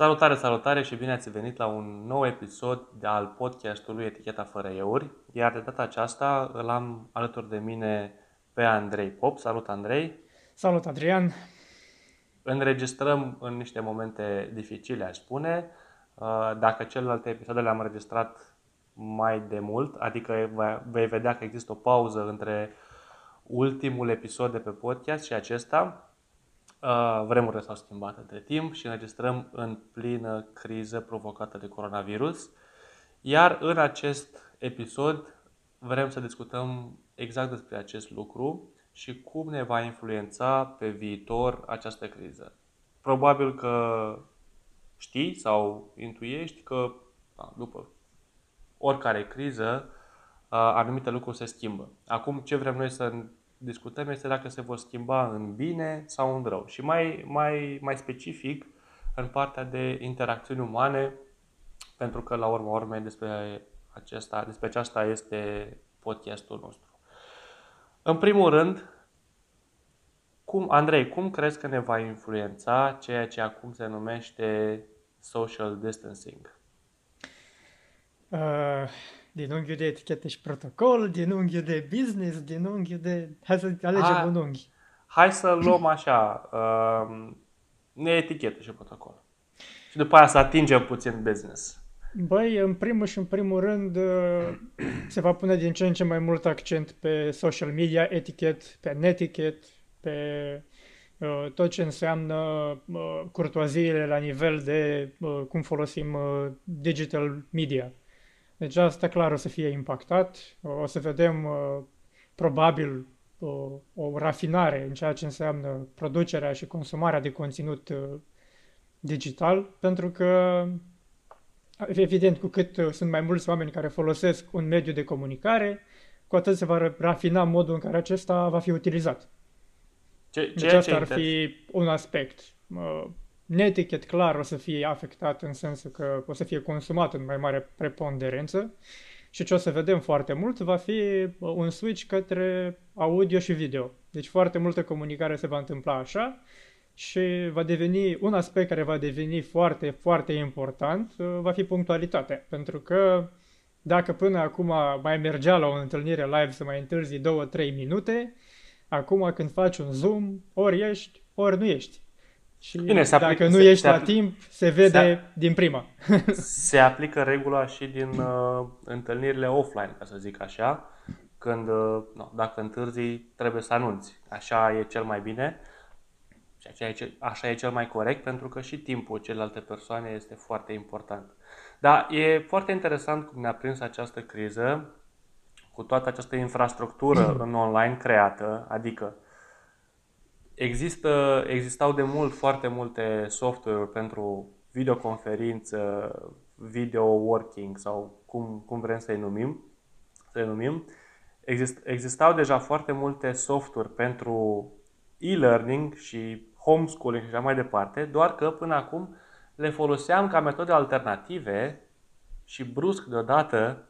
Salutare, salutare și bine ați venit la un nou episod al podcastului Eticheta fără euri. Iar de data aceasta îl am alături de mine pe Andrei Pop. Salut, Andrei! Salut, Adrian! Înregistrăm în niște momente dificile, aș spune. Uh, dacă celelalte episoade le-am înregistrat mai de mult, adică vei vedea că există o pauză între ultimul episod de pe podcast și acesta, Uh, vremurile s-au schimbat între timp și înregistrăm în plină criză provocată de coronavirus. Iar în acest episod vrem să discutăm exact despre acest lucru și cum ne va influența pe viitor această criză. Probabil că știi sau intuiești că da, după oricare criză, uh, anumite lucruri se schimbă. Acum, ce vrem noi să discutăm este dacă se vor schimba în bine sau în rău. Și mai, mai, mai specific, în partea de interacțiuni umane, pentru că la urma urmei despre, acesta, despre aceasta este podcastul nostru. În primul rând, cum, Andrei, cum crezi că ne va influența ceea ce acum se numește social distancing? Uh, din unghiul de etichetă și protocol, din unghiul de business, din unghiul de... Hai să alegem hai, un unghi. Hai să luăm așa, uh, ne etichetă și protocol. Și după aia să atingem puțin business. Băi, în primul și în primul rând uh, se va pune din ce în ce mai mult accent pe social media etichet, pe netichet, pe uh, tot ce înseamnă uh, curtoaziile la nivel de uh, cum folosim uh, digital media. Deci asta clar o să fie impactat. O să vedem uh, probabil o, o rafinare în ceea ce înseamnă producerea și consumarea de conținut uh, digital, pentru că evident cu cât uh, sunt mai mulți oameni care folosesc un mediu de comunicare, cu atât se va rafina modul în care acesta va fi utilizat. Ce, deci asta ar fi un aspect netichet clar o să fie afectat în sensul că o să fie consumat în mai mare preponderență și ce o să vedem foarte mult va fi un switch către audio și video. Deci foarte multă comunicare se va întâmpla așa și va deveni un aspect care va deveni foarte, foarte important, uh, va fi punctualitatea. Pentru că dacă până acum mai mergea la o întâlnire live să mai întârzi 2-3 minute, acum când faci un Zoom, ori ești, ori nu ești. Și Bine, se aplică, dacă nu ești se, la timp, se vede se, din prima. se aplică regula și din uh, întâlnirile offline, ca să zic așa, când, uh, no, dacă întârzi, trebuie să anunți. Așa e cel mai bine și așa e, așa e cel mai corect, pentru că și timpul celelalte persoane este foarte important. Dar e foarte interesant cum ne-a prins această criză cu toată această infrastructură în online creată, adică Există, existau de mult foarte multe software pentru videoconferință, video working sau cum, cum vrem să-i numim. Să-i numim. Exist, existau deja foarte multe software pentru e-learning și homeschooling și așa mai departe, doar că până acum le foloseam ca metode alternative și brusc deodată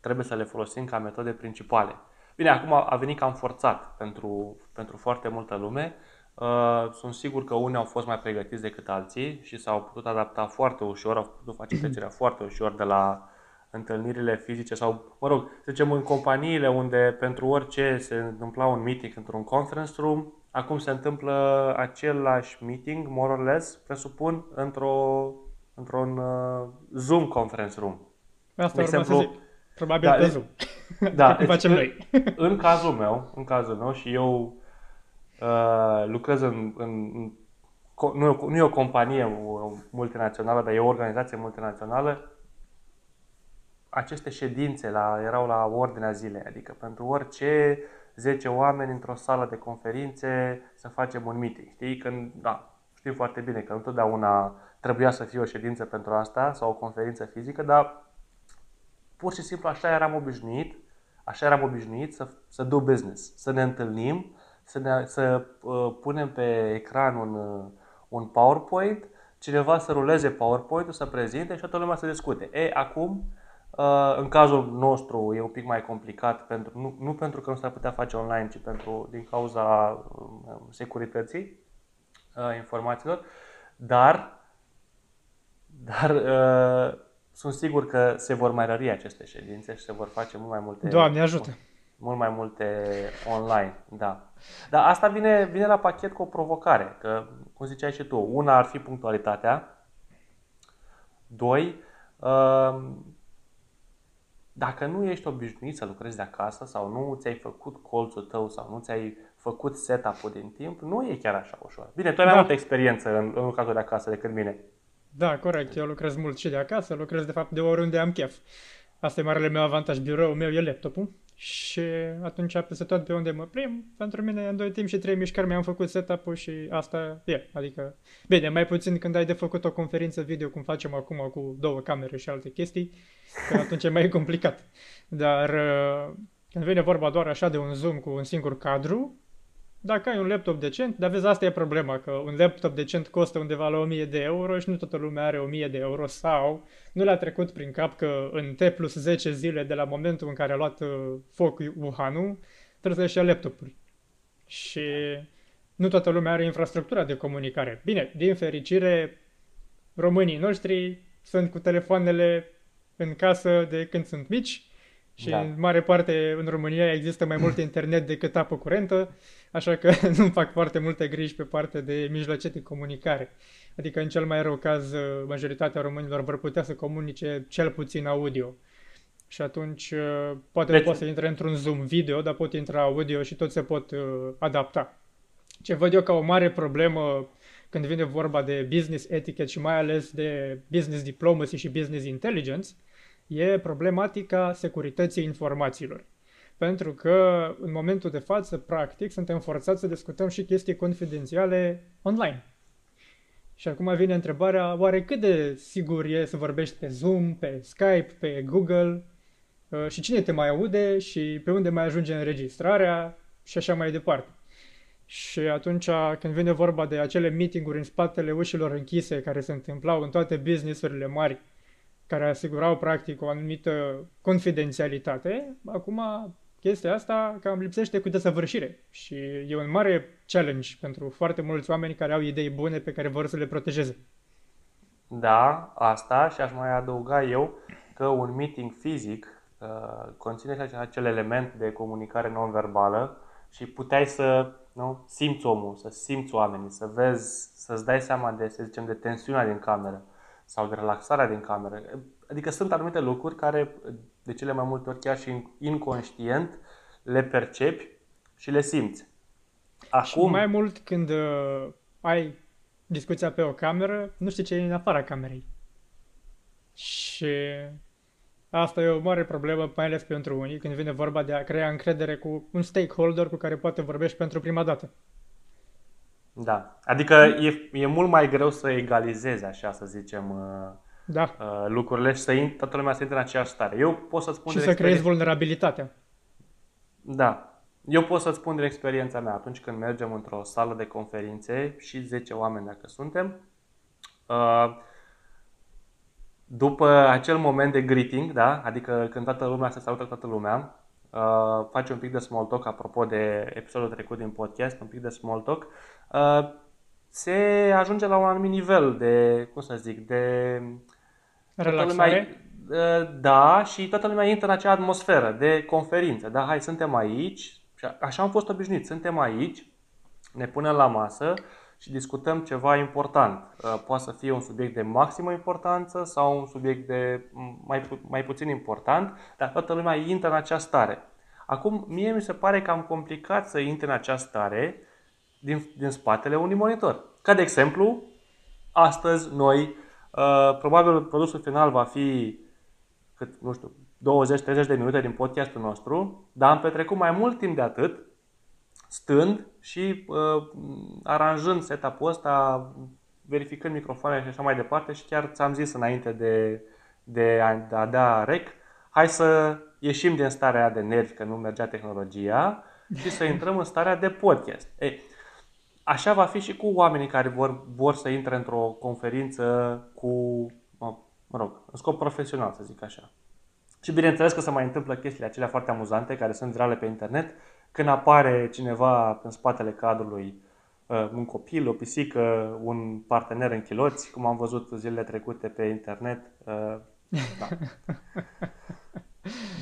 trebuie să le folosim ca metode principale. Bine, acum a venit cam forțat pentru, pentru foarte multă lume. Uh, sunt sigur că unii au fost mai pregătiți decât alții și s-au putut adapta foarte ușor, au putut face trecerea foarte ușor de la întâlnirile fizice sau, mă rog, să zicem în companiile unde pentru orice se întâmpla un meeting într-un conference room, acum se întâmplă același meeting, more or less, presupun, într-o, într-un uh, Zoom conference room. Asta de exemplu, Probabil da, pe Zoom. Da, cum facem noi. în cazul meu, în cazul meu și eu uh, lucrez în, în, în nu, nu e o companie multinațională, dar e o organizație multinațională, aceste ședințe la, erau la ordinea zilei, adică pentru orice 10 oameni într-o sală de conferințe să facem un meeting. Știi? Când, da, știu foarte bine că nu întotdeauna trebuia să fie o ședință pentru asta sau o conferință fizică, dar pur și simplu așa eram obișnuit, așa eram obișnuit să, să do business, să ne întâlnim, să, ne, să uh, punem pe ecran un, uh, un PowerPoint, cineva să ruleze PowerPoint-ul, să prezinte și toată lumea să discute. E, acum, uh, în cazul nostru e un pic mai complicat, pentru, nu, nu pentru că nu s-ar putea face online, ci pentru din cauza uh, securității uh, informațiilor. Dar, dar uh, sunt sigur că se vor mai rări aceste ședințe și se vor face mult mai multe. Doamne ajută! Mult mai multe online, da. Dar asta vine, vine la pachet cu o provocare, că, cum ziceai și tu, una ar fi punctualitatea, doi, uh, dacă nu ești obișnuit să lucrezi de acasă sau nu ți-ai făcut colțul tău sau nu ți-ai făcut setup-ul din timp, nu e chiar așa ușor. Bine, tu ai da. mai multă experiență în, în lucratul de acasă decât mine. Da, corect. Eu lucrez mult și de acasă, lucrez de fapt de oriunde am chef. Asta e marele meu avantaj. Biroul meu e laptopul și atunci peste tot pe unde mă prim, pentru mine în 2 timp și 3 mișcări mi-am făcut setup-ul și asta e. Adică, bine, mai puțin când ai de făcut o conferință video, cum facem acum cu două camere și alte chestii, că atunci e mai complicat. Dar uh, când vine vorba doar așa de un zoom cu un singur cadru, dacă ai un laptop decent, dar vezi, asta e problema, că un laptop decent costă undeva la 1000 de euro și nu toată lumea are 1000 de euro sau nu le-a trecut prin cap că în T plus 10 zile de la momentul în care a luat uh, foc Wuhan-ul, trebuie să-și ia laptopuri. Și nu toată lumea are infrastructura de comunicare. Bine, din fericire, românii noștri sunt cu telefoanele în casă de când sunt mici și da. în mare parte în România există mai mult internet decât apă curentă, așa că nu fac foarte multe griji pe partea de mijloace de comunicare. Adică în cel mai rău caz majoritatea românilor vor putea să comunice cel puțin audio. Și atunci poate deci... nu poate să intre într-un Zoom video, dar pot intra audio și tot se pot uh, adapta. Ce văd eu ca o mare problemă când vine vorba de business etiquette și mai ales de business diplomacy și business intelligence, e problematica securității informațiilor. Pentru că în momentul de față, practic, suntem forțați să discutăm și chestii confidențiale online. Și acum vine întrebarea, oare cât de sigur e să vorbești pe Zoom, pe Skype, pe Google uh, și cine te mai aude și pe unde mai ajunge înregistrarea și așa mai departe. Și atunci când vine vorba de acele meeting-uri în spatele ușilor închise care se întâmplau în toate businessurile mari, care asigurau practic o anumită confidențialitate, acum chestia asta cam lipsește cu desăvârșire și e un mare challenge pentru foarte mulți oameni care au idei bune pe care vor să le protejeze. Da, asta și aș mai adăuga eu că un meeting fizic uh, conține și acel element de comunicare non-verbală și puteai să nu, simți omul, să simți oamenii, să vezi, să-ți dai seama de, să zicem, de tensiunea din cameră sau de relaxarea din cameră. Adică sunt anumite lucruri care, de cele mai multe ori, chiar și inconștient, le percepi și le simți. Acum... Și mai mult când uh, ai discuția pe o cameră, nu știi ce e în afara camerei. Și asta e o mare problemă, mai ales pentru unii, când vine vorba de a crea încredere cu un stakeholder cu care poate vorbești pentru prima dată. Da, adică e, e mult mai greu să egalizezi, așa să zicem, uh, da. uh, lucrurile și să in, toată lumea să intre în aceeași stare. Eu pot să spun și să creezi vulnerabilitatea. Da. Eu pot să-ți spun din experiența mea, atunci când mergem într-o sală de conferințe și 10 oameni dacă suntem, uh, după acel moment de greeting, da? adică când toată lumea se salută toată lumea, uh, face un pic de small talk, apropo de episodul trecut din podcast, un pic de small talk, uh, se ajunge la un anumit nivel de, cum să zic, de... Relaxare? Lumea, uh, da, și toată lumea intră în acea atmosferă de conferință. Da, hai, suntem aici, așa am fost obișnuit, suntem aici, ne punem la masă și discutăm ceva important. Uh, poate să fie un subiect de maximă importanță sau un subiect de mai, pu- mai puțin important, dar toată lumea intră în această stare. Acum, mie mi se pare cam complicat să intre în această stare din, din spatele unui monitor. Ca de exemplu, astăzi noi, uh, probabil produsul final va fi, cât, nu știu, 20-30 de minute din podcastul nostru, dar am petrecut mai mult timp de atât stând și uh, aranjând setup-ul ăsta, verificând microfoanele și așa mai departe și chiar ți-am zis înainte de, de, a, de a da rec, hai să ieșim din starea de nervi că nu mergea tehnologia și să intrăm în starea de podcast. Ei, așa va fi și cu oamenii care vor, vor să intre într-o conferință cu, mă, mă rog, în scop profesional, să zic așa. Și bineînțeles că se mai întâmplă chestiile acelea foarte amuzante care sunt virale pe internet, când apare cineva în spatele cadrului uh, un copil, o pisică, un partener în chiloți, cum am văzut zilele trecute pe internet. Uh, da.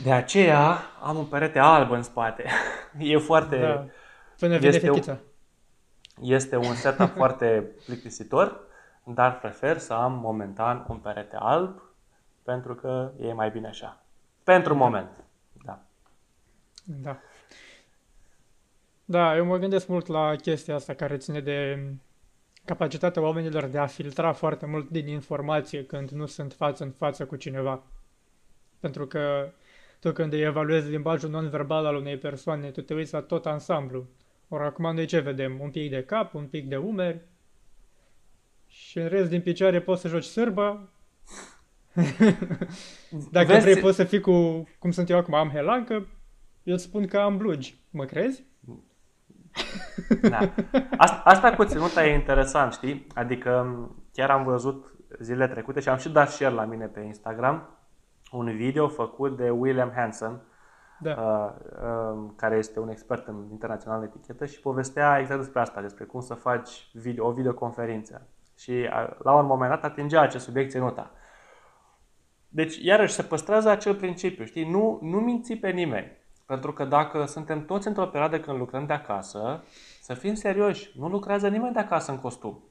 De aceea am un perete alb în spate. E foarte... Da. Până vine este, un, este un setup foarte plictisitor, dar prefer să am momentan un perete alb pentru că e mai bine așa. Pentru moment. Da. Da. Da, eu mă gândesc mult la chestia asta care ține de capacitatea oamenilor de a filtra foarte mult din informație când nu sunt față în față cu cineva. Pentru că tu când îi evaluezi limbajul non-verbal al unei persoane, tu te uiți la tot ansamblu. Ori acum noi ce vedem? Un pic de cap, un pic de umeri și în rest din picioare poți să joci sârbă. Dacă Vezi... vrei poți să fii cu, cum sunt eu acum, am helancă, eu spun că am blugi. Mă crezi? Da. Asta, asta cu ținuta e interesant, știi? Adică chiar am văzut zilele trecute și am și dat share la mine pe Instagram un video făcut de William Hansen, da. uh, uh, care este un expert în internațional etichetă și povestea exact despre asta, despre cum să faci video, o videoconferință. Și uh, la un moment dat atingea acest subiect ținuta. Deci, iarăși, se păstrează acel principiu, știi? Nu, nu minți pe nimeni. Pentru că dacă suntem toți într-o perioadă când lucrăm de acasă, să fim serioși, nu lucrează nimeni de acasă în costum.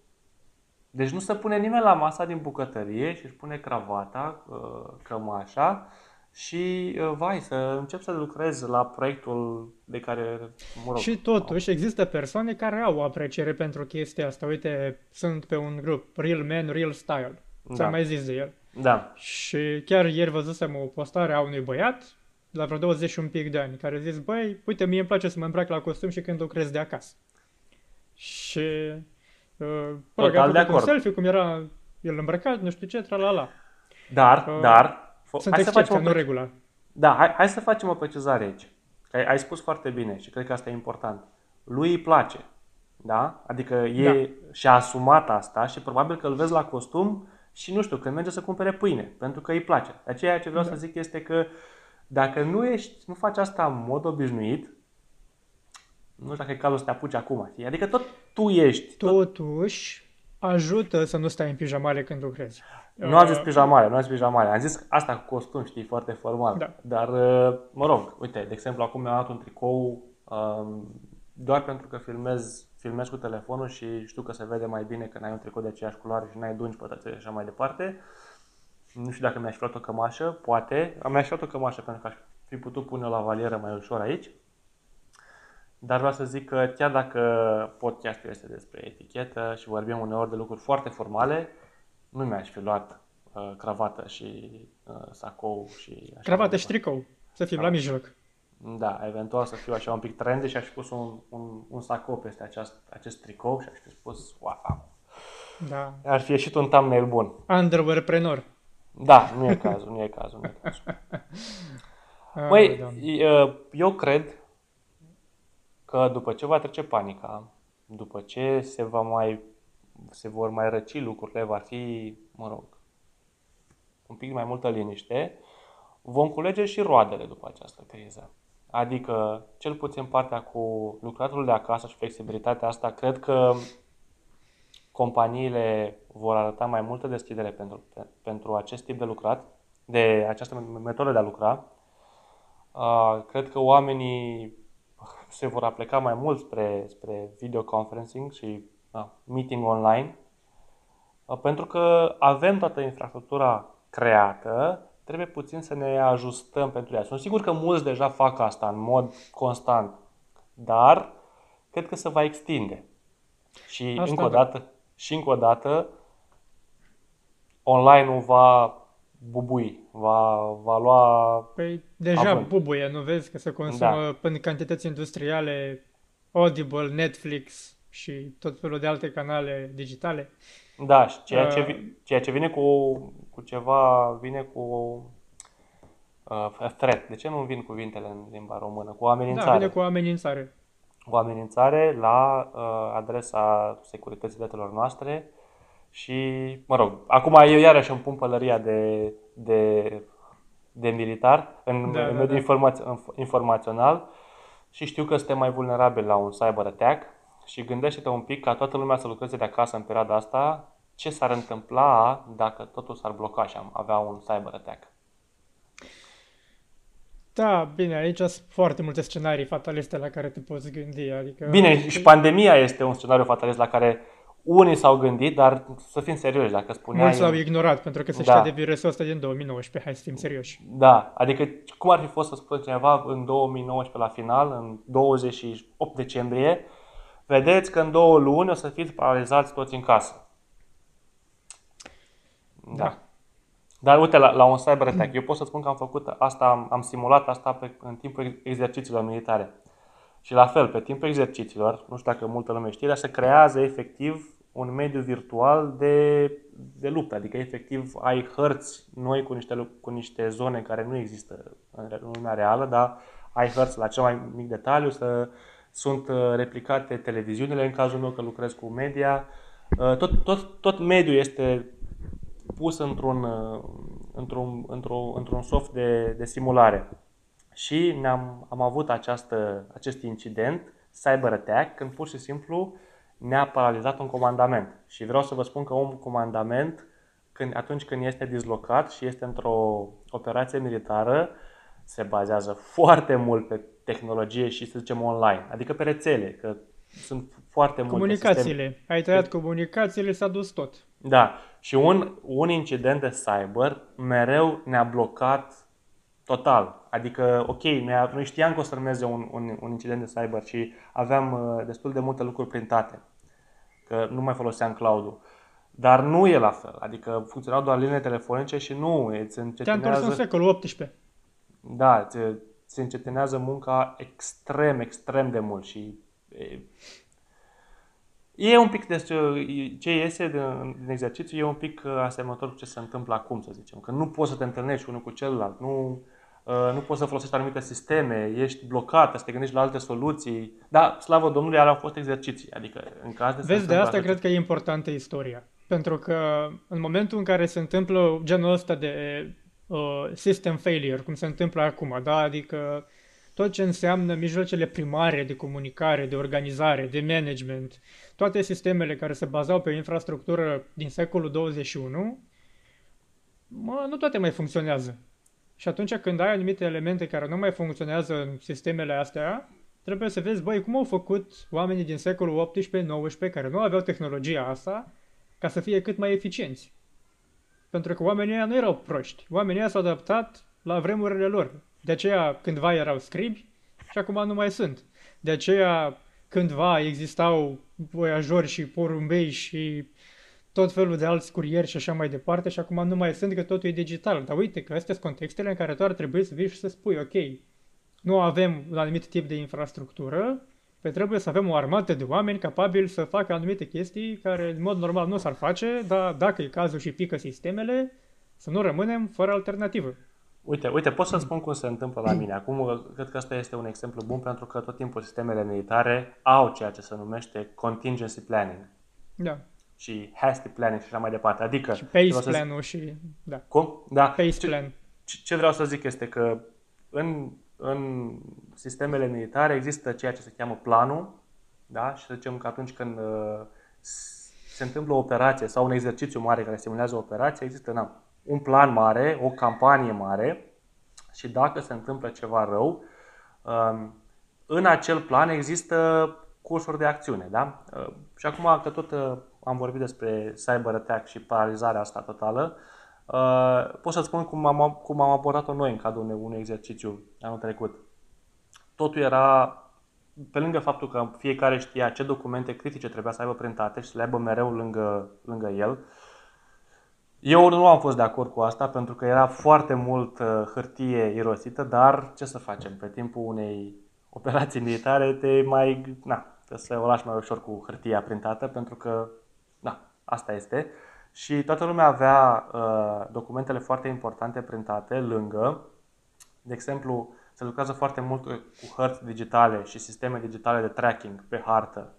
Deci nu se pune nimeni la masa din bucătărie și își pune cravata, uh, cămașa și uh, vai să încep să lucrez la proiectul de care, mă rog... Și totuși există persoane care au apreciere pentru chestia asta. Uite, sunt pe un grup, Real Man, Real Style. Da. Ți-am mai zis de el. Da. Și chiar ieri văzusem o postare a unui băiat la vreo 20 un pic de ani, care a zis, băi, uite, mie îmi place să mă îmbrac la costum și când lucrez de acasă. Și uh, Total de acord. un selfie cum era el îmbrăcat, nu știu ce, tralala. Dar, uh, dar... Sunt hai să facem nu regula. Da, hai, hai să facem o precizare aici. Ai, ai spus foarte bine și cred că asta e important. Lui îi place. Da? Adică e da. și-a asumat asta și probabil că îl vezi la costum și nu știu, când merge să cumpere pâine, pentru că îi place. De aceea ce vreau da. să zic este că uh, dacă nu ești, nu faci asta în mod obișnuit, nu știu dacă e cazul să te apuci acum, știi? Adică tot tu ești. Tot... Totuși, ajută să nu stai în pijamale când lucrezi. Nu am zis uh, pijamale, nu am zis pijamale. Am zis asta cu costum, știi, foarte formal. Da. Dar, uh, mă rog, uite, de exemplu, acum mi-am luat un tricou um, doar pentru că filmez, filmez cu telefonul și știu că se vede mai bine când ai un tricou de aceeași culoare și n-ai dungi pătățele și așa mai departe. Nu știu dacă mi-aș fi luat o cămașă, poate. Mi-aș fi luat o cămașă pentru că aș fi putut pune la valieră mai ușor aici. Dar vreau să zic că chiar dacă podcastul este despre etichetă și vorbim uneori de lucruri foarte formale, nu mi-aș fi luat uh, cravată și uh, sacou și așa. Cravată și tricou, să fim da. la mijloc. Da, eventual să fiu așa un pic trendy și aș fi pus un, un, un sacou peste acest, acest tricou și aș fi spus, wow, da. Ar fi ieșit un thumbnail bun. Underwear-prenor. Da, nu e cazul, nu e cazul, nu e cazul. Măi, eu cred că după ce va trece panica, după ce se va mai se vor mai răci lucrurile, va fi, mă rog, un pic mai multă liniște, vom culege și roadele după această criză. Adică, cel puțin partea cu lucratul de acasă și flexibilitatea asta, cred că companiile vor arăta mai multă deschidere pentru, pentru acest tip de lucrat, de această metodă de a lucra. Cred că oamenii se vor apleca mai mult spre, spre videoconferencing și meeting online, pentru că avem toată infrastructura creată, trebuie puțin să ne ajustăm pentru ea. Sunt sigur că mulți deja fac asta în mod constant, dar cred că se va extinde. Și Asta încă o da. dată, și încă o dată, online-ul va bubui, va, va lua... Păi deja avânt. bubuie, nu vezi că se consumă da. până cantități industriale, Audible, Netflix și tot felul de alte canale digitale. Da, și ceea ce, uh, ceea ce vine cu, cu ceva, vine cu uh, threat. De ce nu vin cuvintele în limba română? Cu amenințare. Da, vine cu amenințare o amenințare la uh, adresa securității datelor noastre și, mă rog, acum eu iarăși îmi pun pălăria de, de, de militar în, da, în da, mediul da. Informaț- informațional și știu că suntem mai vulnerabili la un cyber attack și gândește-te un pic ca toată lumea să lucreze de acasă în perioada asta, ce s-ar întâmpla dacă totul s-ar bloca și am avea un cyber attack. Da, bine, aici sunt foarte multe scenarii fataliste la care te poți gândi. Adică... Bine, și pandemia este un scenariu fatalist la care unii s-au gândit, dar să fim serioși, dacă spuneai... Mulți l-au ignorat, pentru că se da. știa de virusul ăsta din 2019, hai să fim serioși. Da, adică cum ar fi fost să spun cineva în 2019 la final, în 28 decembrie, vedeți că în două luni o să fiți paralizați toți în casă. Da. da. Dar uite, la, la un cyber attack, eu pot să spun că am făcut asta, am, am simulat asta pe, în timpul exercițiilor militare. Și la fel, pe timpul exercițiilor, nu știu dacă multă lume știe, dar se creează efectiv un mediu virtual de, de luptă. Adică efectiv ai hărți noi cu niște, cu niște zone care nu există în lumea reală, dar ai hărți la cel mai mic detaliu, să, sunt uh, replicate televiziunile în cazul meu că lucrez cu media. Uh, tot, tot, tot mediul este pus într-un, uh, într-un, într-un, într-un soft de, de simulare. Și ne-am, am avut această, acest incident, cyber attack, când pur și simplu ne-a paralizat un comandament. Și vreau să vă spun că un comandament, când, atunci când este dislocat și este într-o operație militară, se bazează foarte mult pe tehnologie și, să zicem, online, adică pe rețele, că sunt foarte multe Comunicațiile. Sisteme. Ai tăiat comunicațiile, s-a dus tot. Da. Și un, un incident de cyber mereu ne-a blocat total. Adică, ok, noi știam că o să urmeze un, un, un incident de cyber și aveam uh, destul de multe lucruri printate, că nu mai foloseam cloud-ul. Dar nu e la fel. Adică funcționau doar linii telefonice și nu îți încetinează... Te-a întors în secolul XVIII. Da, se încetinează munca extrem, extrem de mult și e, e un pic de ce iese din, din exercițiu, e un pic uh, asemănător cu ce se întâmplă acum, să zicem. Că nu poți să te întâlnești unul cu celălalt, nu, uh, nu poți să folosești anumite sisteme, ești blocat, să te gândești la alte soluții. Da, slavă Domnului, alea au fost exerciții. Adică, în caz de Vezi, de asta cred că e importantă istoria. Pentru că în momentul în care se întâmplă genul ăsta de uh, system failure, cum se întâmplă acum, da? adică tot ce înseamnă mijloacele primare de comunicare, de organizare, de management, toate sistemele care se bazau pe infrastructură din secolul 21, mă, nu toate mai funcționează. Și atunci când ai anumite elemente care nu mai funcționează în sistemele astea, trebuie să vezi, băi, cum au făcut oamenii din secolul 18-19 care nu aveau tehnologia asta ca să fie cât mai eficienți. Pentru că oamenii ăia nu erau proști. Oamenii ăia s-au adaptat la vremurile lor. De aceea cândva erau scribi și acum nu mai sunt. De aceea cândva existau voiajori și porumbei și tot felul de alți curieri și așa mai departe și acum nu mai sunt că totul e digital. Dar uite că astea sunt contextele în care tu ar trebui să vii și să spui, ok, nu avem un anumit tip de infrastructură, pe trebuie să avem o armată de oameni capabili să facă anumite chestii care în mod normal nu s-ar face, dar dacă e cazul și pică sistemele, să nu rămânem fără alternativă. Uite, uite, pot să spun cum se întâmplă la mine. Acum, cred că asta este un exemplu bun pentru că tot timpul sistemele militare au ceea ce se numește contingency planning. Da. Și hasty planning și așa mai departe. Adică... Și pace plan-ul și... Da. Cum? Da. Pace ce, plan. Ce, ce vreau să zic este că în, în sistemele militare există ceea ce se cheamă planul, da? Și să zicem că atunci când uh, se întâmplă o operație sau un exercițiu mare care simulează o operație, există na, un plan mare, o campanie mare și dacă se întâmplă ceva rău, um, în acel plan există cursuri de acțiune. Da? Uh, și acum că tot uh, am vorbit despre cyber attack și paralizarea asta totală, uh, pot să spun cum am, cum am abordat-o noi în cadrul unui, unui exercițiu anul trecut. Totul era, pe lângă faptul că fiecare știa ce documente critice trebuia să aibă printate și să le aibă mereu lângă, lângă el, uh, eu nu am fost de acord cu asta pentru că era foarte mult uh, hârtie irosită, dar ce să facem? Pe timpul unei operații militare te mai, na, trebuie să o lași mai ușor cu hârtia printată pentru că, na, asta este. Și toată lumea avea uh, documentele foarte importante printate lângă. De exemplu, se lucrează foarte mult cu hărți digitale și sisteme digitale de tracking pe hartă.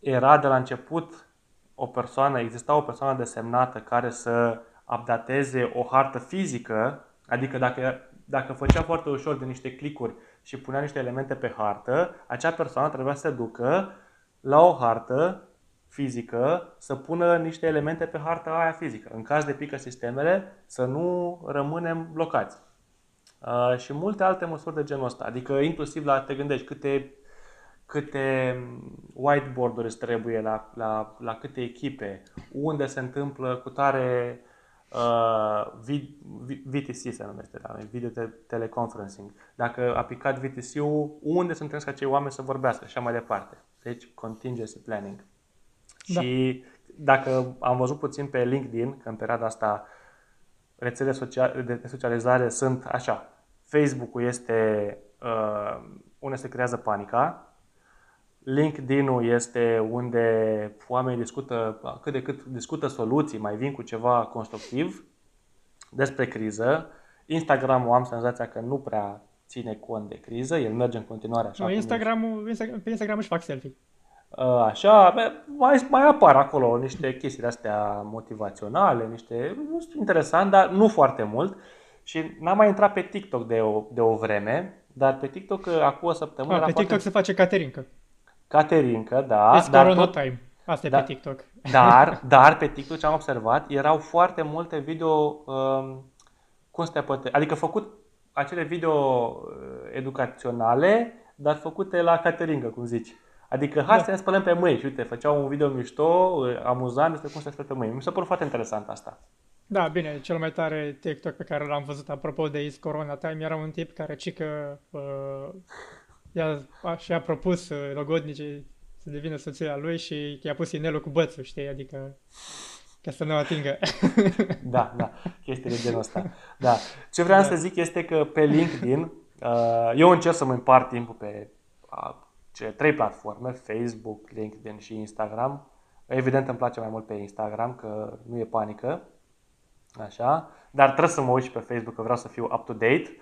Era de la început o persoană, exista o persoană desemnată care să updateze o hartă fizică, adică dacă, dacă făcea foarte ușor de niște clicuri și punea niște elemente pe hartă, acea persoană trebuia să se ducă la o hartă fizică să pună niște elemente pe harta aia fizică. În caz de pică sistemele, să nu rămânem blocați. Uh, și multe alte măsuri de genul ăsta. Adică inclusiv la te gândești câte, câte whiteboard-uri îți trebuie la, la, la câte echipe, unde se întâmplă cu tare uh, VTC se numește, da? Video Teleconferencing. Dacă a picat VTC-ul, unde sunt ca acei oameni să vorbească și așa mai departe. Deci, contingency planning. Da. Și dacă am văzut puțin pe LinkedIn, că în perioada asta rețele sociale, de socializare sunt așa. Facebook-ul este uh, unde se creează panica, LinkedIn-ul este unde oamenii discută, cât de cât discută soluții, mai vin cu ceva constructiv despre criză. Instagram-ul am senzația că nu prea ține cont de criză, el merge în continuare așa. No, Instagram-ul, pe Instagram își fac selfie. Uh, așa, mai, mai apar acolo niște chestii astea motivaționale, niște interesant, dar nu foarte mult. Și n-am mai intrat pe TikTok de o, de o vreme, dar pe TikTok uh, acum o săptămână... A, ah, pe TikTok poate... se face caterincă. Caterincă, da. It's dar tot... time. Asta da, e pe TikTok. Dar, dar pe TikTok ce am observat, erau foarte multe video, um, cum să te poate, adică făcut acele video uh, educaționale, dar făcute la cateringă, cum zici. Adică hai da. să ne spălăm pe mâini și uite, făceau un video mișto, amuzant despre cum să spălăm pe mâini. Mi s-a părut foarte interesant asta. Da, bine, cel mai tare TikTok pe care l-am văzut apropo de Is Corona Time era un tip care cică uh, i-a, și-a propus uh, logodnicii să devină soția lui și i-a pus inelul cu bățul, știi, adică ca să nu atingă. da, da, chestii de genul ăsta. Da. Ce vreau da. să zic este că pe LinkedIn, uh, eu încerc să mă împart timpul pe uh, cele trei platforme, Facebook, LinkedIn și Instagram. Evident îmi place mai mult pe Instagram, că nu e panică, așa, dar trebuie să mă uit și pe Facebook, că vreau să fiu up-to-date.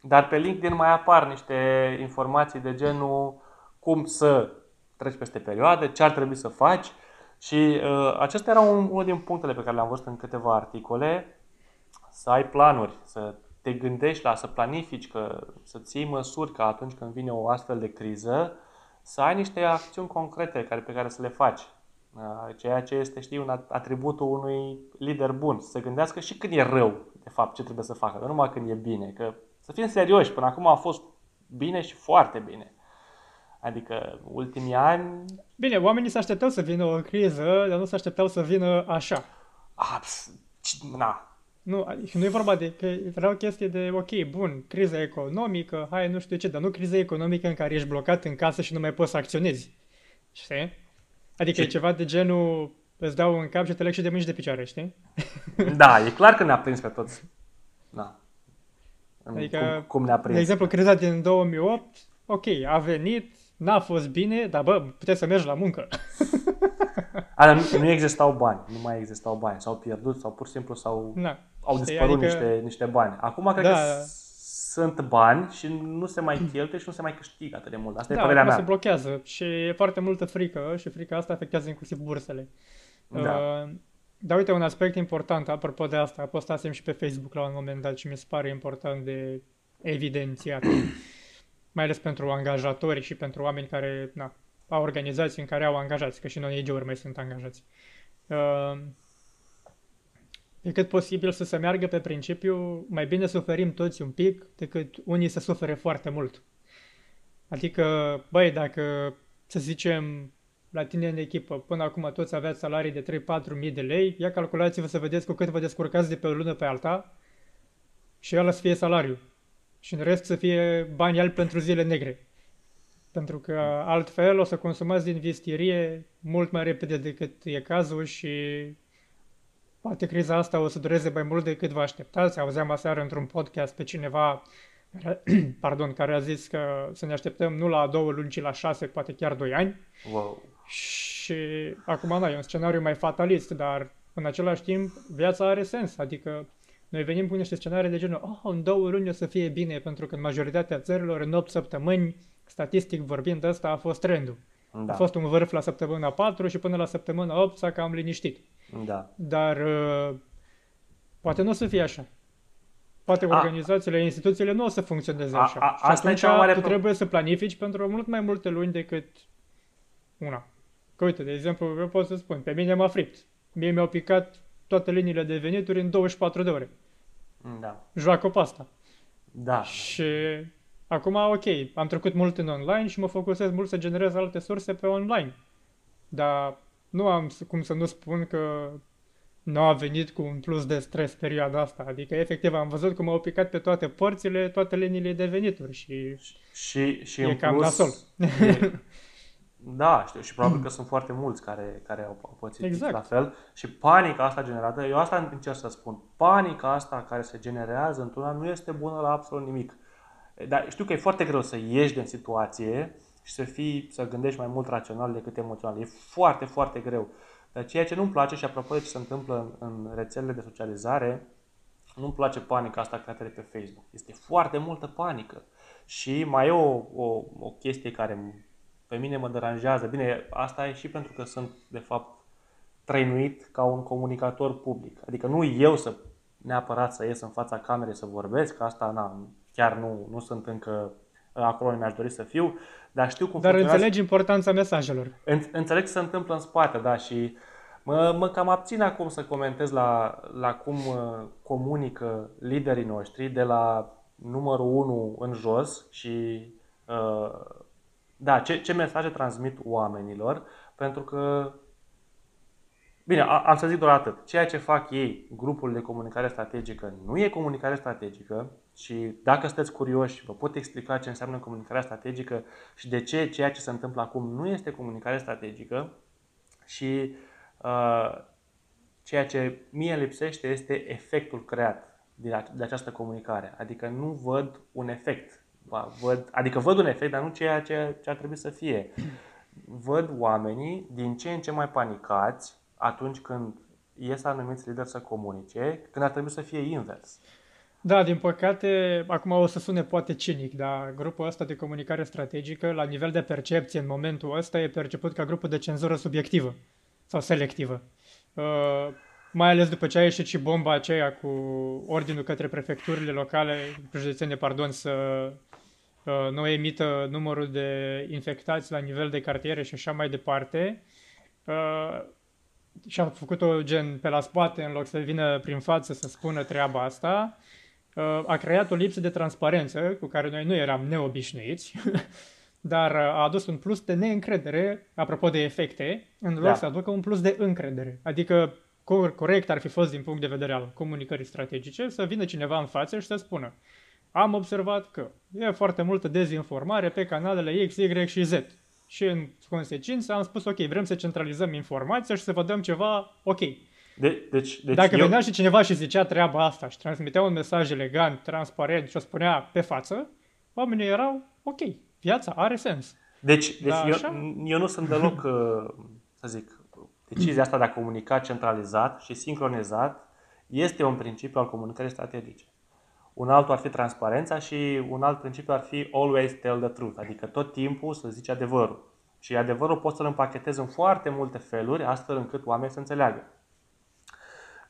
Dar pe LinkedIn mai apar niște informații de genul cum să treci peste perioade, ce ar trebui să faci. Și uh, acesta era un, unul din punctele pe care le-am văzut în câteva articole. Să ai planuri, să te gândești la, să planifici, că, să ții măsuri ca atunci când vine o astfel de criză, să ai niște acțiuni concrete care, pe care să le faci. Uh, ceea ce este, știi, un atributul unui lider bun. Să se gândească și când e rău, de fapt, ce trebuie să facă, nu numai când e bine. Că să fim serioși, până acum a fost bine și foarte bine. Adică ultimii ani... Bine, oamenii se așteptau să vină o criză, dar nu se așteptau să vină așa. Abs, na, nu, și nu e vorba de că era o chestie de, ok, bun, criza economică, hai, nu știu ce, dar nu criza economică în care ești blocat în casă și nu mai poți să acționezi. Știi? Adică ce? e ceva de genul, îți dau în cap și te leg și de mâini și de picioare, știi? Da, e clar că ne-a prins pe toți. Da. Adică, cum, cum ne-a prins? De exemplu, criza din 2008, ok, a venit, n-a fost bine, dar bă, puteți să mergi la muncă. A, nu, nu existau bani, nu mai existau bani, s-au pierdut sau pur și simplu s-au, da. Au dispărut adică... niște, niște bani. Acum cred da. că sunt bani și nu se mai cheltuie și nu se mai câștigă atât de mult. Asta da, e părerea mea. se blochează și e foarte multă frică și frica asta afectează inclusiv bursele. Da. Uh, dar uite, un aspect important, apropo de asta, postasem și pe Facebook la un moment dat și mi se pare important de evidențiat. mai ales pentru angajatori și pentru oameni care na, au organizații în care au angajați, că și în ONG-uri mai sunt angajați. Uh, e cât posibil să se meargă pe principiu mai bine suferim toți un pic decât unii să sufere foarte mult. Adică, băi, dacă, să zicem, la tine în echipă, până acum toți aveați salarii de 3-4 mii de lei, ia calculați-vă să vedeți cu cât vă descurcați de pe o lună pe alta și ăla să fie salariu. Și în rest să fie bani albi pentru zile negre. Pentru că altfel o să consumați din vestierie mult mai repede decât e cazul și poate criza asta o să dureze mai mult decât vă așteptați. Auzeam aseară într-un podcast pe cineva pardon, care a zis că să ne așteptăm nu la două luni, ci la șase, poate chiar doi ani. Wow. Și acum, da, e un scenariu mai fatalist, dar în același timp viața are sens. Adică noi venim cu niște scenarii de genul, oh, în două luni o să fie bine, pentru că în majoritatea țărilor, în 8 săptămâni, statistic vorbind, ăsta a fost trendul. Da. A fost un vârf la săptămâna 4 și până la săptămâna 8 s-a cam liniștit. Da. Dar uh, poate nu o să fie așa. Poate a, organizațiile, instituțiile nu o să funcționeze așa. A, a, și atunci tu trebuie să planifici pentru mult mai multe luni decât una. Că uite, de exemplu, eu pot să spun, pe mine m-a fript. Mie mi-au picat toate liniile de venituri în 24 de ore. Da. Joacă pe asta. Da. Și acum, ok, am trecut mult în online și mă focusez mult să generez alte surse pe online. Dar nu am s- cum să nu spun că nu a venit cu un plus de stres perioada asta. Adică, efectiv, am văzut cum au picat pe toate părțile, toate liniile de venituri și Și, și E în cam plus, nasol. E, da, știu, și probabil că sunt foarte mulți care, care au au pățit Exact. la fel. Și panica asta generată, eu asta încerc să spun, panica asta care se generează într-una nu este bună la absolut nimic. Dar știu că e foarte greu să ieși din situație și să fii, să gândești mai mult rațional decât emoțional. E foarte, foarte greu. Dar ceea ce nu-mi place și apropo de ce se întâmplă în, în rețelele de socializare, nu-mi place panica asta creată de pe Facebook. Este foarte multă panică. Și mai e o, o, o chestie care pe mine mă deranjează. Bine, asta e și pentru că sunt, de fapt, trăinuit ca un comunicator public. Adică nu eu să neapărat să ies în fața camerei să vorbesc, că asta na, chiar nu, nu sunt încă acolo unde mi-aș dori să fiu, dar știu cum Dar funcționează înțelegi importanța mesajelor. în, înțeleg ce se întâmplă în spate, da, și mă, mă cam abțin acum să comentez la, la cum uh, comunică liderii noștri de la numărul 1 în jos și uh, da, ce, ce mesaje transmit oamenilor, pentru că Bine, a- am să zic doar atât. Ceea ce fac ei, grupul de comunicare strategică, nu e comunicare strategică și dacă sunteți curioși, vă pot explica ce înseamnă comunicarea strategică și de ce ceea ce se întâmplă acum nu este comunicare strategică și uh, ceea ce mie lipsește este efectul creat de, a- de această comunicare. Adică nu văd un efect. Ba, Văd, adică văd un efect, dar nu ceea ce, ce ar trebui să fie. Văd oamenii din ce în ce mai panicați atunci când ies anumiți lideri să comunice, când ar trebui să fie invers. Da, din păcate, acum o să sune poate cinic, dar grupul ăsta de comunicare strategică, la nivel de percepție în momentul ăsta, e perceput ca grupul de cenzură subiectivă sau selectivă. Uh, mai ales după ce a ieșit și bomba aceea cu ordinul către prefecturile locale, județene, pardon, să uh, nu emită numărul de infectați la nivel de cartiere și așa mai departe. Uh, și a făcut-o gen pe la spate în loc să vină prin față să spună treaba asta, uh, a creat o lipsă de transparență cu care noi nu eram neobișnuiți, dar uh, a adus un plus de neîncredere, apropo de efecte, în loc Da. să aducă un plus de încredere. Adică cor- corect ar fi fost din punct de vedere al comunicării strategice să vină cineva în față și să spună am observat că e foarte multă dezinformare pe canalele X, Y și Z. Și în consecință am spus, ok, vrem să centralizăm informația și să vă dăm ceva ok. De, deci, deci Dacă eu, venea și cineva și zicea treaba asta și transmitea un mesaj elegant, transparent și o spunea pe față, oamenii erau, ok, viața are sens. Deci, deci Da, eu, așa? eu nu sunt deloc, uh, să zic, decizia asta de a comunica centralizat și sincronizat este un principiu al comunicării strategice. Un altul ar fi transparența și un alt principiu ar fi always tell the truth, adică tot timpul să zici adevărul. Și adevărul poți să-l împachetezi în foarte multe feluri, astfel încât oamenii să înțeleagă.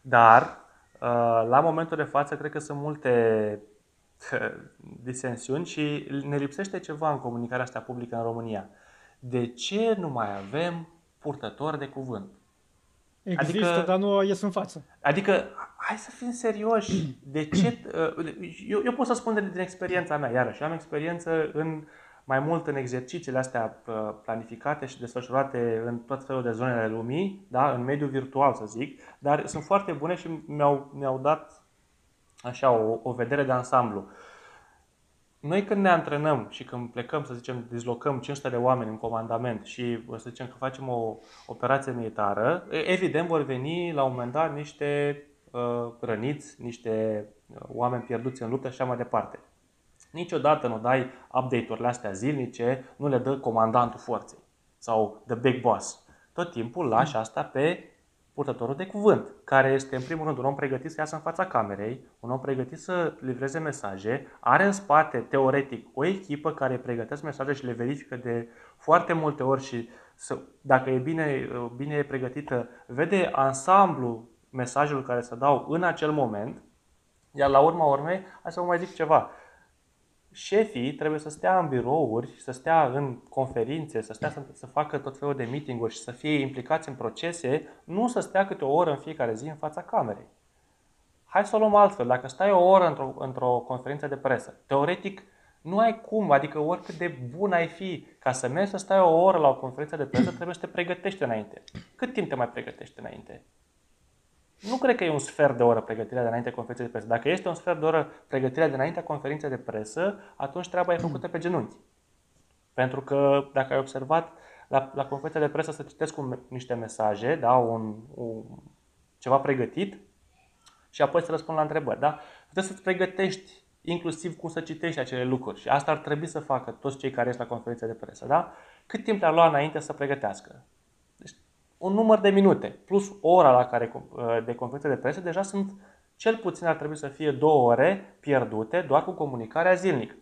Dar, uh, la momentul de față, cred că sunt multe disensiuni și ne lipsește ceva în comunicarea asta publică în România. De ce nu mai avem purtători de cuvânt? Există, Adică- dar nu ies în față. Adică, hai să fim serioși. De ce? uh, Eu, eu pot să spun din, din experiența mea, iarăși. Eu am experiență în mai mult în exercițiile astea uh, planificate și desfășurate în tot felul de zone ale lumii, da? în mediul virtual, să zic, dar sunt foarte bune și mi-au, mi-au dat așa o, o vedere de ansamblu. Noi când ne antrenăm și când plecăm, să zicem, dislocăm 500 de oameni în comandament și să zicem că facem o operație militară, e- evident vor veni la un moment dat niște uh, răniți, niște uh, oameni pierduți în luptă și așa mai departe. Niciodată nu dai update-urile astea zilnice, nu le dă comandantul forței sau the big boss. Tot timpul lași asta pe purtătorul de cuvânt, care este în primul rând un om pregătit să iasă în fața camerei, un om pregătit să livreze mesaje, are în spate, teoretic, o echipă care pregătesc mesaje și le verifică de foarte multe ori și să, dacă e bine, bine pregătită, vede ansamblu mesajelor care se dau în acel moment, iar la urma urmei, hai să vă mai zic ceva. Șefii trebuie să stea în birouri, să stea în conferințe, să stea să, să facă tot felul de meeting-uri și să fie implicați în procese, nu să stea câte o oră în fiecare zi în fața camerei. Hai să o luăm altfel. Dacă stai o oră într-o, într-o conferință de presă, teoretic nu ai cum, adică oricât de bun ai fi, ca să mergi să stai o oră la o conferință de presă, trebuie să te pregătești înainte. Cât timp te mai pregătești înainte? Nu cred că e un sfert de oră pregătirea de înainte conferinței de presă. Dacă este un sfert de oră pregătirea de înaintea conferinței de presă, atunci treaba e făcută pe genunchi. Pentru că, dacă ai observat, la, la conferința de presă să citesc un, niște mesaje, da, un, un, ceva pregătit și apoi să răspund la întrebări. Da? Trebuie să-ți pregătești inclusiv cum să citești acele lucruri. Și asta ar trebui să facă toți cei care sunt la conferința de presă. Da? Cât timp le-ar lua înainte să pregătească? Deci, un număr de minute plus ora la care uh, de conferință de presă, deja sunt cel puțin ar trebui să fie două ore pierdute doar cu comunicarea zilnic.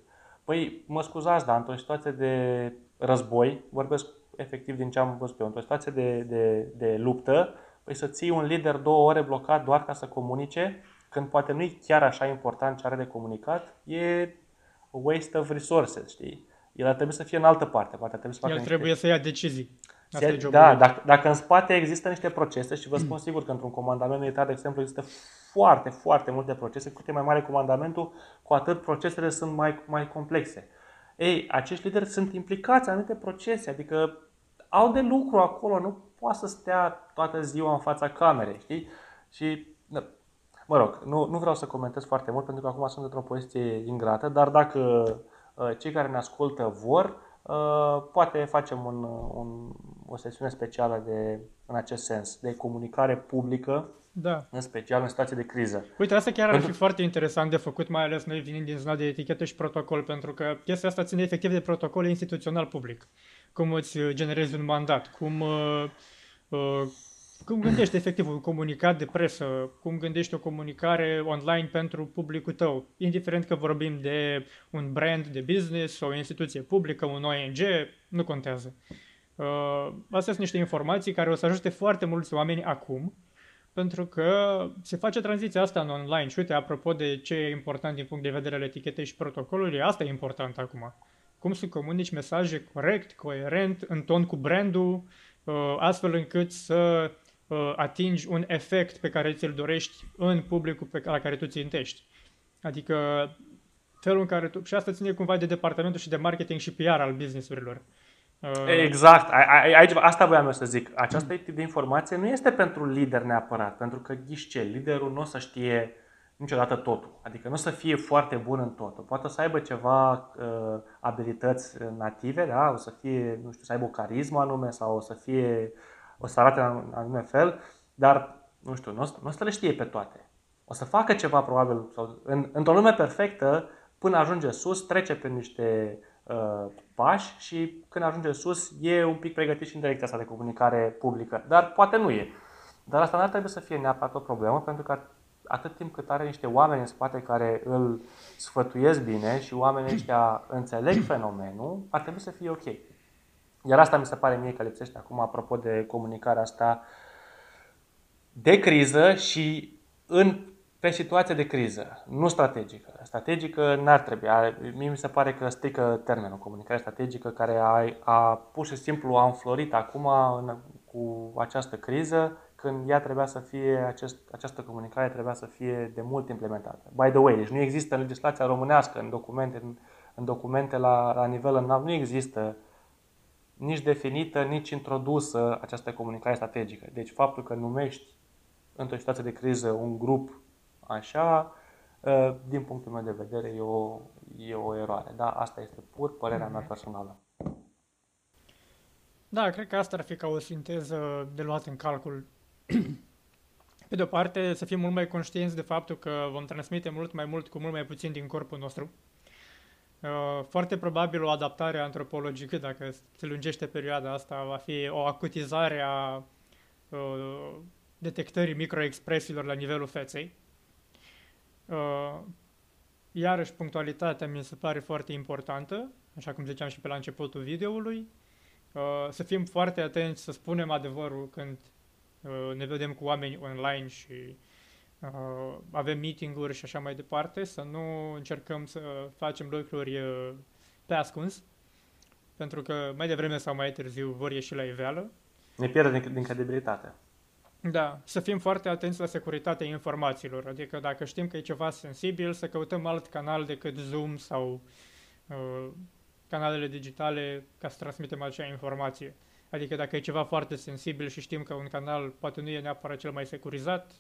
Păi, mă scuzați, dar într-o situație de război, vorbesc efectiv din ce am văzut eu, într-o situație de, de, de luptă, păi să ții un lider două ore blocat doar ca să comunice, când poate nu e chiar așa important ce are de comunicat, e waste of resources, știi? El ar trebui să fie în altă parte, poate ar trebui să facă El trebuie niște... să ia decizii. Asta e da, dacă, dacă în spate există niște procese și vă spun sigur că într-un comandament militar, de exemplu, există foarte, foarte multe procese, cu cât e mai mare comandamentul, cu atât procesele sunt mai, mai complexe. Ei, acești lideri sunt implicați în anumite procese, adică au de lucru acolo, nu poate să stea toată ziua în fața camerei, știi? Și, mă rog, nu, nu vreau să comentez foarte mult pentru că acum sunt într-o poziție ingrată, dar dacă uh, cei care ne ascultă vor, uh, poate facem un, un, o sesiune specială de, în acest sens, de comunicare publică, da. în special în situații de criză. Uite, asta chiar ar fi foarte interesant de făcut, mai ales noi venind din zona de etichetă și protocol, pentru că chestia asta ține efectiv de protocol instituțional public. Cum îți generezi un mandat, cum uh, Uh, cum gândești efectiv un comunicat de presă, cum gândești o comunicare online pentru publicul tău, indiferent că vorbim de un brand de business sau o instituție publică, un ONG, nu contează. Uh, astea sunt niște informații care o să ajute foarte mulți oameni acum, pentru că se face tranziția asta în online. Și uite, apropo de ce e important din punct de vedere al etichetei și protocolului, asta e important acum. Cum să comunici mesaje corect, coerent, în ton cu brandul, Uh, astfel încât să uh, atingi un efect pe care ți-l dorești în publicul pe la care tu țintești. Adică felul în care tu... Și asta ține cumva de departamentul și de marketing și PR al businessurilor. Uh, exact. Aici, asta voiam eu să zic. Această tip de informație nu este pentru lider neapărat, pentru că ghiși ce, liderul nu o să știe niciodată totul. Adică nu o să fie foarte bun în totul. Poate să aibă ceva uh, abilități native, da? o să fie, nu știu, să aibă o carismă anume sau o să fie, o să arate în anume fel, dar, nu știu, nu o, să, nu o să le știe pe toate. O să facă ceva probabil, sau în, într-o lume perfectă, până ajunge sus, trece pe niște uh, pași și când ajunge sus e un pic pregătit și în direcția asta de comunicare publică. Dar poate nu e. Dar asta nu ar trebui să fie neapărat o problemă, pentru că atât timp cât are niște oameni în spate care îl sfătuiesc bine și oamenii ăștia înțeleg fenomenul, ar trebui să fie ok. Iar asta mi se pare mie că lipsește acum, apropo de comunicarea asta de criză și în, pe situație de criză, nu strategică. Strategică n-ar trebui. Mie mi se pare că strică termenul comunicare strategică care a, a pur și simplu a înflorit acum în, cu această criză când ea trebuia să fie, acest, această comunicare trebuia să fie de mult implementată. By the way, deci nu există în legislația românească, în documente, în, în documente la, la nivel înalt, nu există nici definită, nici introdusă această comunicare strategică. Deci faptul că numești într-o situație de criză un grup așa, ă, din punctul meu de vedere, e o, e o eroare. Da, asta este pur părerea mea personală. Da, cred că asta ar fi ca o sinteză de luat în calcul pe de o parte, să fim mult mai conștienți de faptul că vom transmite mult mai mult cu mult mai puțin din corpul nostru. Uh, foarte probabil o adaptare antropologică, dacă se lungește perioada asta, va fi o acutizare a uh, detectării microexpresiilor la nivelul feței. Uh, iarăși, punctualitatea mi se pare foarte importantă, așa cum ziceam și pe la începutul videoului. Să fim foarte atenți să spunem adevărul când Uh, ne vedem cu oameni online și uh, avem meeting-uri și așa mai departe, să nu încercăm să facem lucruri uh, pe ascuns, pentru că mai devreme sau mai târziu vor ieși la iveală. Ne pierde din, din credibilitate. Da, să fim foarte atenți la securitatea informațiilor, adică dacă știm că e ceva sensibil, să căutăm alt canal decât Zoom sau uh, canalele digitale ca să transmitem acea informație. Adică dacă e ceva foarte sensibil și știm că un canal poate nu e neapărat cel mai securizat,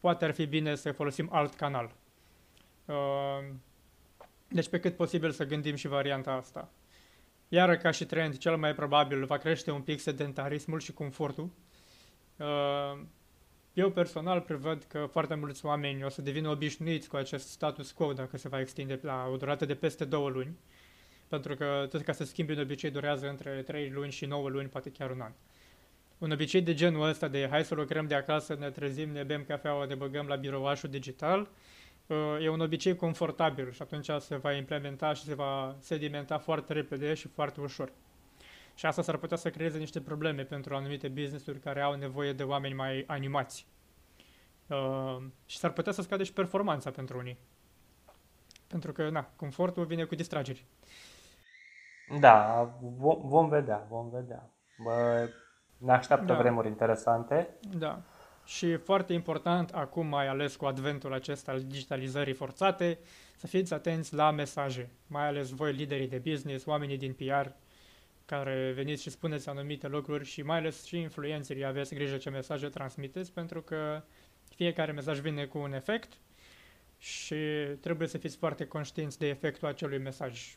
poate ar fi bine să folosim alt canal. Uh, deci pe cât posibil să gândim și varianta asta. Iar ca și trend, cel mai probabil va crește un pic sedentarismul și confortul. Uh, eu personal prevăd că foarte mulți oameni o să devină obișnuiți cu acest status quo dacă se va extinde la o durată de peste două luni, pentru că tot ca să schimbi un obicei durează între 3 luni și 9 luni, poate chiar un an. Un obicei de genul ăsta de hai să lucrăm de acasă, ne trezim, ne bem cafeaua, ne băgăm la birouașul digital, uh, e un obicei confortabil și atunci se va implementa și se va sedimenta foarte repede și foarte ușor. Și asta s-ar putea să creeze niște probleme pentru anumite business-uri care au nevoie de oameni mai animați. Uh, și s-ar putea să scade și performanța pentru unii. Pentru că, na, confortul vine cu distrageri. Da, vom, vom vedea, vom vedea. Bă, ne așteaptă Da. vremuri interesante. Da. Și foarte important, acum mai ales cu adventul acesta al digitalizării forțate, să fiți atenți la mesaje, mai ales voi liderii de business, oamenii din PR, care veniți și spuneți anumite lucruri și mai ales și influencerii aveți grijă ce mesaje transmiteți, pentru că fiecare mesaj vine cu un efect și trebuie să fiți foarte conștienți de efectul acelui mesaj.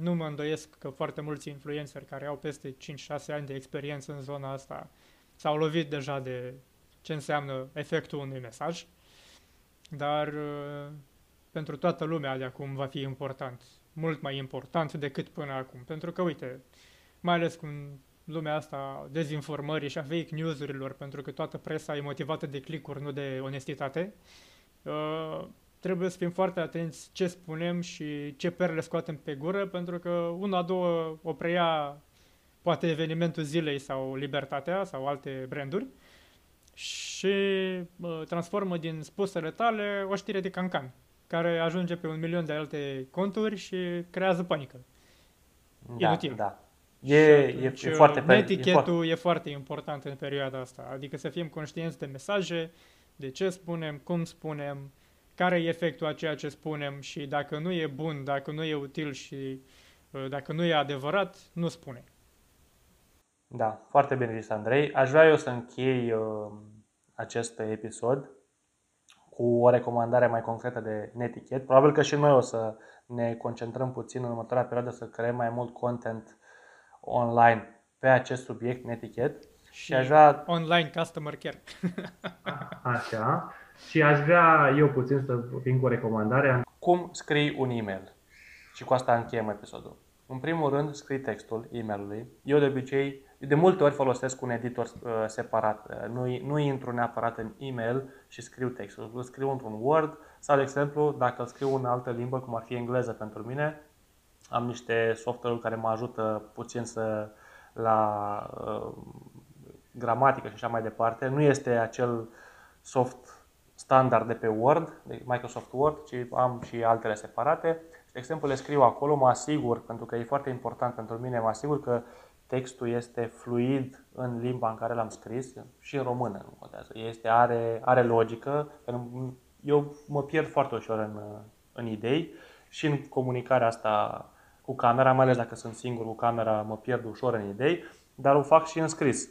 Nu mă îndoiesc că foarte mulți influenceri care au peste 5-6 ani de experiență în zona asta s-au lovit deja de ce înseamnă efectul unui mesaj, dar uh, pentru toată lumea de acum va fi important, mult mai important decât până acum, pentru că, uite, mai ales cu lumea asta a dezinformării și a fake news-urilor, pentru că toată presa e motivată de clicuri, nu de onestitate, uh, trebuie să fim foarte atenți ce spunem și ce perle scoatem pe gură, pentru că una, două o preia poate evenimentul zilei sau Libertatea sau alte branduri și uh, transformă din spusele tale o știre de cancan care ajunge pe un milion de alte conturi și creează panică. Da, Inutil. da. E, e, Și atunci, e foarte... pe- e foarte Etichetul e foarte important în perioada asta, adică să fim conștienți de mesaje, de ce spunem, cum spunem, care e efectul a ceea ce spunem și dacă nu e bun, dacă nu e util și uh, dacă nu e adevărat, nu spune. Da, foarte bine zis, Andrei. Aș vrea eu să închei uh, acest episod cu o recomandare mai concretă de netichet. Probabil că și noi o să ne concentrăm puțin în următoarea perioadă să creăm mai mult content online pe acest subiect, netichet. Și aș vrea Online customer care. Așa. Și aș vrea eu puțin să vin cu o recomandare. Cum scrii un e-mail? Și cu asta încheiem episodul. În primul rând, scrii textul e-mailului. Eu de obicei, de multe ori folosesc un editor uh, separat. Uh, Nu, nu intru neapărat în e-mail și scriu textul. Îl scriu într-un Word sau, de exemplu, dacă îl scriu în altă limbă, cum ar fi engleză pentru mine, am niște software-uri care mă ajută puțin să la uh, gramatică și așa mai departe. Nu este acel soft standard de pe Word, de Microsoft Word, ci am și altele separate. Și, de exemplu, le scriu acolo, mă asigur, pentru că e foarte important pentru mine, mă asigur că textul este fluid în limba în care l-am scris și în română, nu contează. Este, are, are logică, pentru că eu mă pierd foarte ușor în, în idei și în comunicarea asta cu camera, mai ales dacă sunt singur cu camera, mă pierd ușor în idei, dar o fac și în scris.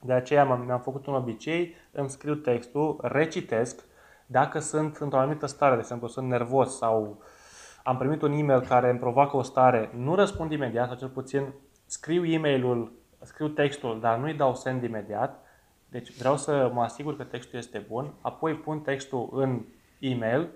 De aceea m-am- mi-am făcut un obicei, îmi scriu textul, recitesc, dacă sunt într-o anumită stare, de exemplu, sunt nervos sau am primit un e-mail care îmi provoacă o stare, nu răspund imediat, sau cel puțin scriu e-mailul, scriu textul, dar nu-i dau send imediat, deci vreau să mă asigur că textul este bun, apoi pun textul în e-mail,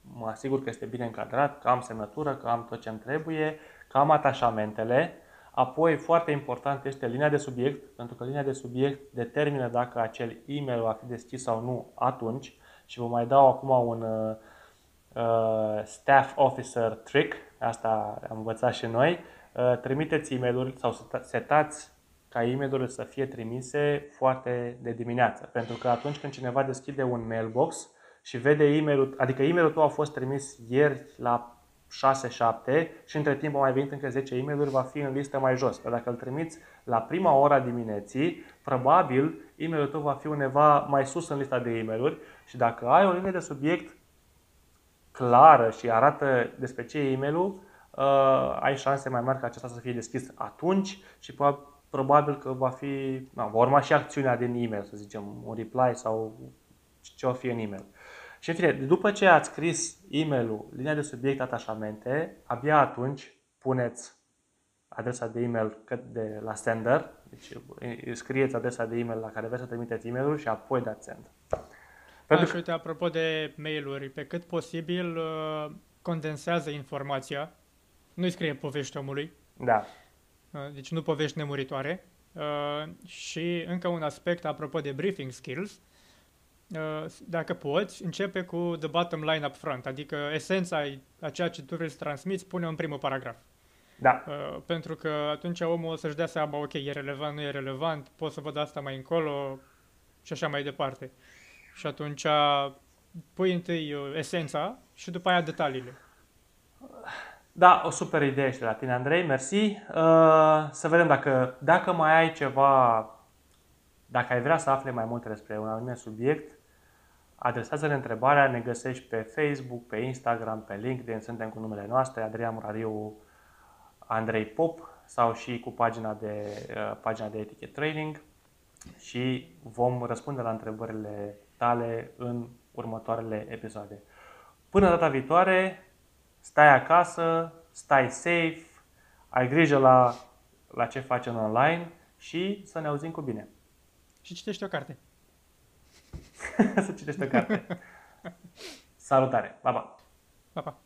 mă asigur că este bine încadrat, că am semnătură, că am tot ce îmi trebuie, că am atașamentele. Apoi, foarte important este linia de subiect, pentru că linia de subiect determină dacă acel e-mail va fi deschis sau nu atunci. Și vă mai dau acum un uh, uh, staff officer trick, asta am învățat și noi. Uh, trimiteți e mail sau seta- setați ca e mail să fie trimise foarte de dimineață. Pentru că atunci când cineva deschide un mailbox și vede e-mailul, adică e-mailul tău a fost trimis ieri la 6-7 și între timp au mai venit încă 10 e mail va fi în listă mai jos. Dar dacă îl trimiți la prima ora dimineții, probabil e-mailul tău va fi undeva mai sus în lista de e mail și dacă ai o linie de subiect clară și arată despre ce e e-mailul, uh, ai șanse mai mari ca acesta să fie deschis atunci și probabil că va fi, na, va urma și acțiunea din e-mail, să zicem, un reply sau ce o fi în e-mail. Și în fine, după ce ați scris e-mailul, linia de subiect, atașamente, abia atunci puneți adresa de e-mail de la sender, deci scrieți adresa de e-mail la care vreți să trimiteți e-mailul și apoi dați send. Pentru că... uite, apropo de mail-uri, pe cât posibil uh, condensează informația, nu-i scrie povești omului. Da. Uh, deci nu povești nemuritoare. Uh, și încă un aspect apropo de briefing skills, uh, dacă poți, începe cu the bottom line up front, adică esența a ceea ce tu vrei să transmiți, pune în primul paragraf. Da. Uh, pentru că atunci omul o să-și dea seama, ok, e relevant, nu e relevant, pot să văd asta mai încolo și așa mai departe. Și atunci pui întâi uh, esența și după aia detaliile. Da, o super idee și de la tine, Andrei, mersi. Uh, să vedem dacă, dacă mai ai ceva, dacă ai vrea să afli mai multe despre un anumit subiect, adresează-ne întrebarea, ne găsești pe Facebook, pe Instagram, pe LinkedIn, suntem cu numele noastre, Adrian Murariu, Andrei Pop sau și cu pagina de, uh, pagina de Etiquette Training și vom răspunde la întrebările tale în următoarele episoade. Până data viitoare, stai acasă, stai safe, ai grijă la, la ce faci în online și să ne auzim cu bine. Și citești o carte. să citești o carte. Salutare! Pa, pa! Pa, pa!